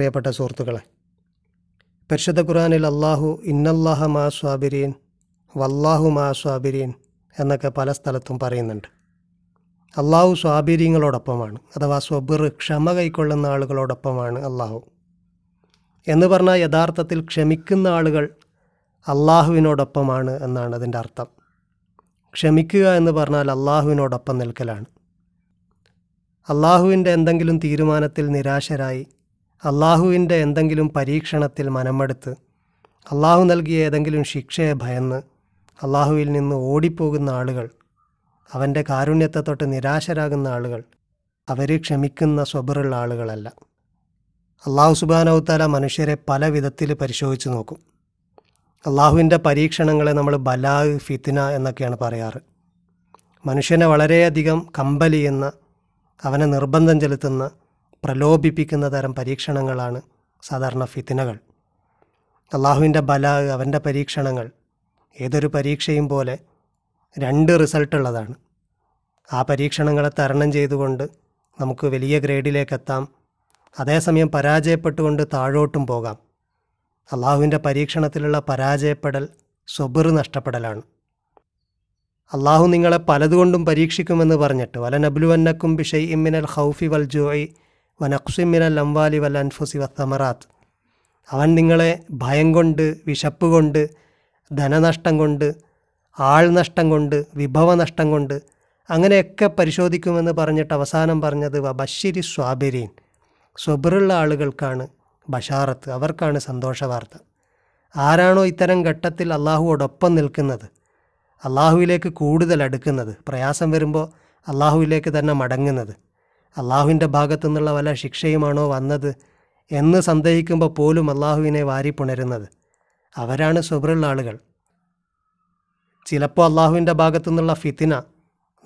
പ്രിയപ്പെട്ട സുഹൃത്തുക്കളെ പരിശുദ്ധ ഖുറാനിൽ അള്ളാഹു ഇന്നല്ലാഹ മാ സ്വാബിരീൻ വല്ലാഹു മാ സ്വാബിരീൻ എന്നൊക്കെ പല സ്ഥലത്തും പറയുന്നുണ്ട്. അള്ളാഹു സ്വാബിരീങ്ങളോടൊപ്പമാണ് അഥവാ സ്വബിർ ക്ഷമ കൈക്കൊള്ളുന്ന ആളുകളോടൊപ്പമാണ് അള്ളാഹു എന്ന് പറഞ്ഞാൽ യഥാർത്ഥത്തിൽ ക്ഷമിക്കുന്ന ആളുകൾ അള്ളാഹുവിനോടൊപ്പമാണ് എന്നാണ് അതിന്റെ അർത്ഥം. ക്ഷമിക്കുക എന്ന് പറഞ്ഞാൽ അള്ളാഹുവിനോടൊപ്പം നിൽക്കലാണ്. അള്ളാഹുവിന്റെ എന്തെങ്കിലും തീരുമാനത്തിൽ നിരാശരായി അള്ളാഹുവിന്റെ എന്തെങ്കിലും പരീക്ഷണത്തിൽ മനമെടുത്ത് അള്ളാഹു നൽകിയ ഏതെങ്കിലും ശിക്ഷയെ ഭയന്ന് അള്ളാഹുവിൽ നിന്ന് ഓടിപ്പോകുന്ന ആളുകൾ അവന്റെ കാരുണ്യത്തെ തൊട്ട് നിരാശരാകുന്ന ആളുകൾ അവർ ക്ഷമിക്കുന്ന സ്വബറുള്ള ആളുകളല്ല. അള്ളാഹു സുബാനവുത്താല മനുഷ്യരെ പല വിധത്തിൽ പരിശോധിച്ച് നോക്കും. അള്ളാഹുവിന്റെ പരീക്ഷണങ്ങളെ നമ്മൾ ബലാഗ് ഫിത്തിന എന്നൊക്കെയാണ് പറയാറ്. മനുഷ്യനെ വളരെയധികം കമ്പലിയുന്ന അവനെ നിർബന്ധം ചെലുത്തുന്ന പ്രലോഭിപ്പിക്കുന്ന തരം പരീക്ഷണങ്ങളാണ് സാധാരണ ഫിത്തിനകൾ. അള്ളാഹുവിന്റെ ബല അവന്റെ പരീക്ഷണങ്ങൾ ഏതൊരു പരീക്ഷയും പോലെ രണ്ട് റിസൾട്ടുള്ളതാണ് ആ പരീക്ഷണങ്ങളെ തരണം ചെയ്തുകൊണ്ട് നമുക്ക് വലിയ ഗ്രേഡിലേക്ക് എത്താം. അതേസമയം പരാജയപ്പെട്ടുകൊണ്ട് താഴോട്ടും പോകാം. അള്ളാഹുവിന്റെ പരീക്ഷണത്തിലുള്ള പരാജയപ്പെടൽ സ്വബിർ നഷ്ടപ്പെടലാണ്. അള്ളാഹു നിങ്ങളെ പലതുകൊണ്ടും പരീക്ഷിക്കുമെന്ന് പറഞ്ഞിട്ട് വല നബ്ലുവന്നക്കും ബിഷൈ ഇമ്മിനൽ ഹൗഫി വൽ ജോയ് വനക്സിമിനൽ ലംവാലി വൽ അൻഫുസി വത്തമറാത്ത് അവൻ നിങ്ങളെ ഭയം കൊണ്ട് വിശപ്പ് കൊണ്ട് ധനനഷ്ടം കൊണ്ട് ആൾ നഷ്ടം കൊണ്ട് വിഭവനഷ്ടം കൊണ്ട് അങ്ങനെയൊക്കെ പരിശോധിക്കുമെന്ന് പറഞ്ഞിട്ട് അവസാനം പറഞ്ഞത് ബഷീരി സ്വാബിരീൻ. സ്വബറുള്ള ആളുകൾക്കാണ് ബഷാറത്ത് അവർക്കാണ് സന്തോഷ വാർത്ത ആരാണോ ഇത്തരം ഘട്ടത്തിൽ അള്ളാഹുവോടൊപ്പം നിൽക്കുന്നത് അള്ളാഹുവിലേക്ക് കൂടുതൽ അടുക്കുന്നത് പ്രയാസം വരുമ്പോൾ അള്ളാഹുവിലേക്ക് തന്നെ മടങ്ങുന്നത്. അള്ളാഹുവിന്റെ ഭാഗത്തു നിന്നുള്ള വല്ല ശിക്ഷയുമാണോ വന്നത് എന്ന് സന്ദേഹിക്കുമ്പോൾ പോലും അള്ളാഹുവിനെ വാരിപ്പുണരുന്നത് അവരാണ് സുബ്രുള്ള ആളുകൾ. ചിലപ്പോൾ അള്ളാഹുവിന്റെ ഭാഗത്തു നിന്നുള്ള ഫിത്തിന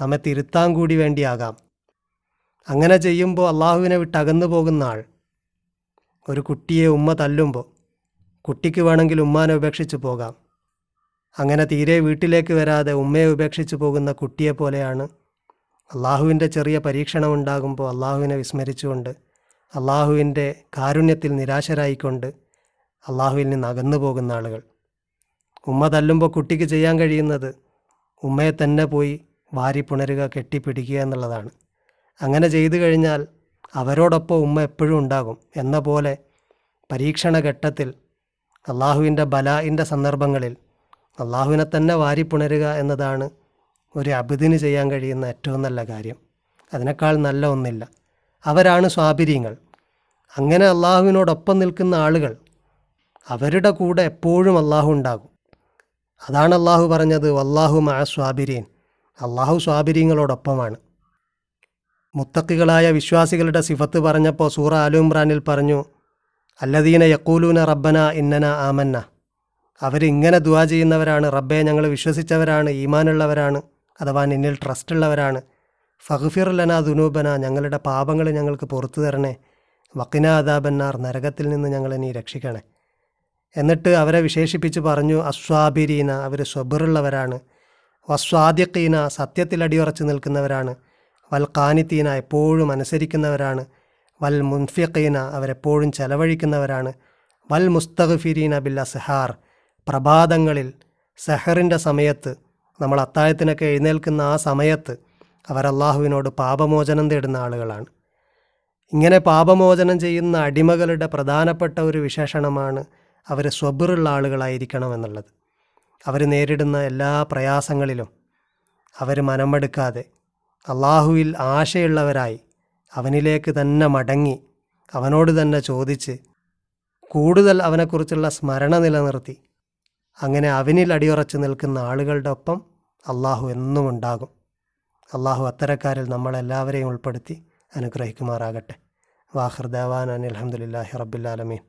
നമ്മെ തിരുത്താൻ കൂടി വേണ്ടിയാകാം. അങ്ങനെ ചെയ്യുമ്പോൾ അള്ളാഹുവിനെ വിട്ട് അകന്നു പോകുന്ന ആൾ ഒരു കുട്ടിയെ ഉമ്മ തല്ലുമ്പോൾ കുട്ടിക്ക് വേണമെങ്കിൽ ഉമ്മാനെ ഉപേക്ഷിച്ച് പോകാം. അങ്ങനെ തീരെ വീട്ടിലേക്ക് വരാതെ ഉമ്മയെ ഉപേക്ഷിച്ച് പോകുന്ന കുട്ടിയെ പോലെയാണ് അള്ളാഹുവിന്റെ ചെറിയ പരീക്ഷണം ഉണ്ടാകുമ്പോൾ അള്ളാഹുവിനെ വിസ്മരിച്ചുകൊണ്ട് അള്ളാഹുവിന്റെ കാരുണ്യത്തിൽ നിരാശരായിക്കൊണ്ട് അള്ളാഹുവിൽ നിന്ന് അകന്നു പോകുന്ന ആളുകൾ. ഉമ്മ തല്ലുമ്പോൾ കുട്ടിക്ക് ചെയ്യാൻ കഴിയുന്നത് ഉമ്മയെ തന്നെ പോയി വാരി പുണരുക കെട്ടിപ്പിടിക്കുക എന്നുള്ളതാണ്. അങ്ങനെ ചെയ്തു കഴിഞ്ഞാൽ അവരോടൊപ്പം ഉമ്മ എപ്പോഴും ഉണ്ടാകും. എന്ന പോലെ പരീക്ഷണ ഘട്ടത്തിൽ അള്ളാഹുവിന്റെ ബലാഇന്റെ സന്ദർഭങ്ങളിൽ അള്ളാഹുവിനെ തന്നെ വാരിപ്പുണരുക എന്നതാണ് ഒരു അബിദിന് ചെയ്യാൻ കഴിയുന്ന ഏറ്റവും നല്ല കാര്യം. അതിനേക്കാൾ നല്ല ഒന്നില്ല. അവരാണ് സ്വാബിര്യങ്ങൾ അങ്ങനെ അള്ളാഹുവിനോടൊപ്പം നിൽക്കുന്ന ആളുകൾ അവരുടെ കൂടെ എപ്പോഴും അള്ളാഹു ഉണ്ടാകും. അതാണ് അള്ളാഹു പറഞ്ഞത് വല്ലാഹു മാ സ്വാബിരീൻ അള്ളാഹു സ്വാബിര്യങ്ങളോടൊപ്പമാണ് മുത്തക്കികളായ വിശ്വാസികളുടെ സിഫത്ത് പറഞ്ഞപ്പോൾ സൂറ ഇമ്രാനിൽ പറഞ്ഞു അല്ലദീന യക്കൂലൂന റബ്ബന ഇന്നന ആമന്ന. അവരിങ്ങനെ ദുവാ ചെയ്യുന്നവരാണ് റബ്ബെ ഞങ്ങൾ വിശ്വസിച്ചവരാണ് ഈമാനുള്ളവരാണ്. അഥവാ നിന്നിൽ ട്രസ്റ്റ് ഉള്ളവരാണ് ഫഹ്ഫിർ ലന ദുനൂബന ഞങ്ങളുടെ പാപങ്ങൾ ഞങ്ങൾക്ക് പുറത്തു തരണേ. വക്കിന അദാബന്നാർ നരകത്തിൽ നിന്ന് ഞങ്ങളെ നീ രക്ഷിക്കണേ. എന്നിട്ട് അവരെ വിശേഷിപ്പിച്ച് പറഞ്ഞു അസ്വാബിരീന അവർ സ്വബറുള്ളവരാണ്. വസ്വാദ്യക്കീന സത്യത്തിൽ അടിയുറച്ച് നിൽക്കുന്നവരാണ്. വൽ കാനിത്തീന എപ്പോഴും അനുസരിക്കുന്നവരാണ്. വൽ മുൻഫിഖീന അവരെപ്പോഴും ചെലവഴിക്കുന്നവരാണ്. വൽ മുസ്തഗ്ഫിരീന ബിൽ അസ്ഹാർ പ്രഭാതങ്ങളിൽ സെഹറിന്റെ സമയത്ത്. നമ്മൾ അത്തായത്തിനൊക്കെ എഴുന്നേൽക്കുന്ന ആ സമയത്ത് അവർ അള്ളാഹുവിനോട് പാപമോചനം തേടുന്ന ആളുകളാണ്. ഇങ്ങനെ പാപമോചനം ചെയ്യുന്ന അടിമകളുടെ പ്രധാനപ്പെട്ട ഒരു വിശേഷണമാണ് അവർ സ്വബിറുള്ള ആളുകളായിരിക്കണം എന്നുള്ളത് അവർ നേരിടുന്ന എല്ലാ പ്രയാസങ്ങളിലും അവർ മനമെടുക്കാതെ അള്ളാഹുവിൽ ആശയുള്ളവരായി അവനിലേക്ക് തന്നെ മടങ്ങി അവനോട് തന്നെ ചോദിച്ച് കൂടുതൽ അവനെക്കുറിച്ചുള്ള സ്മരണ നിലനിർത്തി അങ്ങനെ അവനിൽ അടിയുറച്ച് നിൽക്കുന്ന ആളുകളുടെ ഒപ്പം അള്ളാഹു എന്നും ഉണ്ടാകും. അള്ളാഹു അത്തരക്കാരിൽ നമ്മളെല്ലാവരെയും ഉൾപ്പെടുത്തി അനുഗ്രഹിക്കുമാറാകട്ടെ. വാഹൃദാവാൻ അനിൽ അലഹമുല്ലാഹി റബ്ബുലാലമീൻ